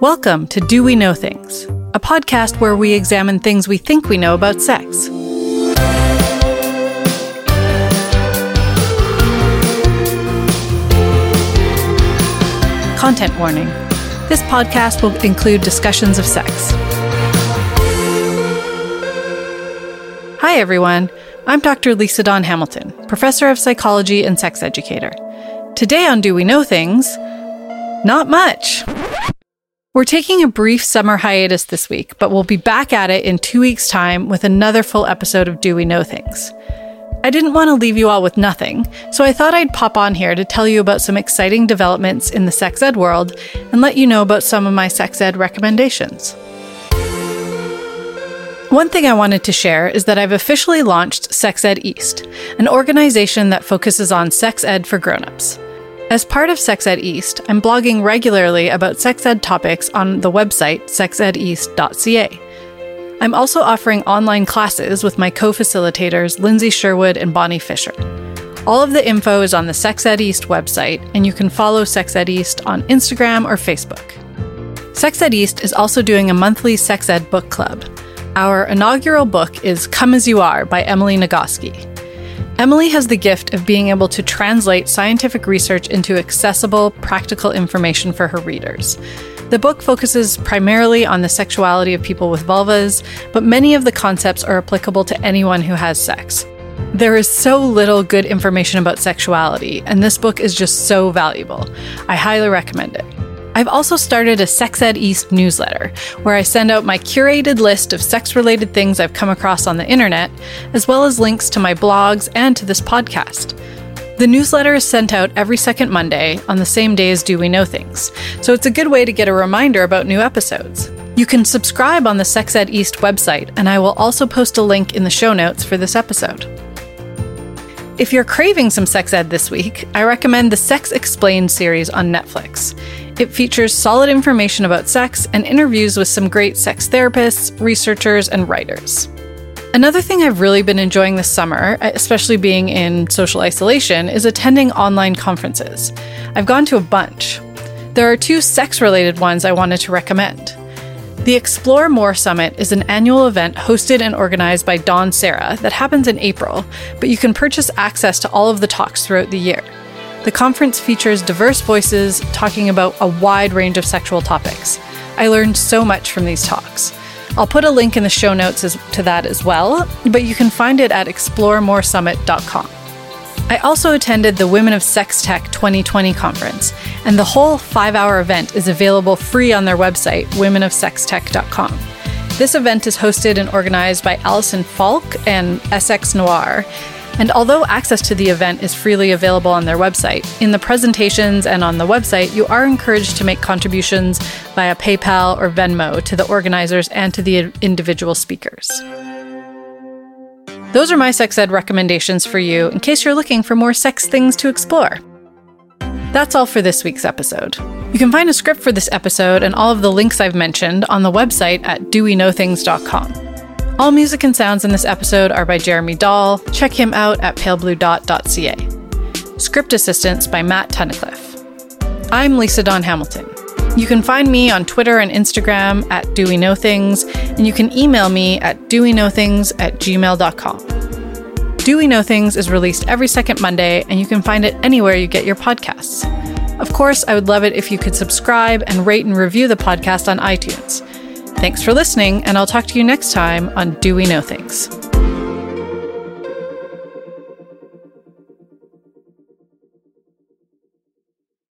Welcome to Do We Know Things, a podcast where we examine things we think we know about sex. Content warning this podcast will include discussions of sex. Hi, everyone. I'm Dr. Lisa Dawn Hamilton, professor of psychology and sex educator. Today on Do We Know Things? Not much. We're taking a brief summer hiatus this week, but we'll be back at it in two weeks' time with another full episode of Do We Know Things. I didn't want to leave you all with nothing, so I thought I'd pop on here to tell you about some exciting developments in the sex ed world and let you know about some of my sex ed recommendations. One thing I wanted to share is that I've officially launched Sex Ed East, an organization that focuses on sex ed for grown-ups. As part of Sex Ed East, I'm blogging regularly about sex ed topics on the website sexedeast.ca. I'm also offering online classes with my co facilitators, Lindsay Sherwood and Bonnie Fisher. All of the info is on the Sex Ed East website, and you can follow Sex Ed East on Instagram or Facebook. Sex Ed East is also doing a monthly Sex Ed book club. Our inaugural book is Come As You Are by Emily Nagoski. Emily has the gift of being able to translate scientific research into accessible, practical information for her readers. The book focuses primarily on the sexuality of people with vulvas, but many of the concepts are applicable to anyone who has sex. There is so little good information about sexuality, and this book is just so valuable. I highly recommend it. I've also started a Sex Ed East newsletter where I send out my curated list of sex related things I've come across on the internet, as well as links to my blogs and to this podcast. The newsletter is sent out every second Monday on the same day as Do We Know Things, so it's a good way to get a reminder about new episodes. You can subscribe on the Sex Ed East website, and I will also post a link in the show notes for this episode. If you're craving some sex ed this week, I recommend the Sex Explained series on Netflix. It features solid information about sex and interviews with some great sex therapists, researchers, and writers. Another thing I've really been enjoying this summer, especially being in social isolation, is attending online conferences. I've gone to a bunch. There are two sex related ones I wanted to recommend. The Explore More Summit is an annual event hosted and organized by Dawn Serra that happens in April, but you can purchase access to all of the talks throughout the year. The conference features diverse voices talking about a wide range of sexual topics. I learned so much from these talks. I'll put a link in the show notes as, to that as well, but you can find it at exploremoresummit.com. I also attended the Women of Sex Tech 2020 conference, and the whole five hour event is available free on their website, womenofsextech.com. This event is hosted and organized by Allison Falk and SX Noir, and although access to the event is freely available on their website, in the presentations and on the website, you are encouraged to make contributions via PayPal or Venmo to the organizers and to the individual speakers. Those are my sex ed recommendations for you in case you're looking for more sex things to explore. That's all for this week's episode. You can find a script for this episode and all of the links I've mentioned on the website at doweknowthings.com. All music and sounds in this episode are by Jeremy Dahl. Check him out at palebluedot.ca. Script assistance by Matt Tunnicliffe. I'm Lisa Dawn Hamilton. You can find me on Twitter and Instagram at Do We Know Things, and you can email me at doweknowthings at gmail.com. Do We Know Things is released every second Monday, and you can find it anywhere you get your podcasts. Of course, I would love it if you could subscribe and rate and review the podcast on iTunes. Thanks for listening, and I'll talk to you next time on Do We Know Things?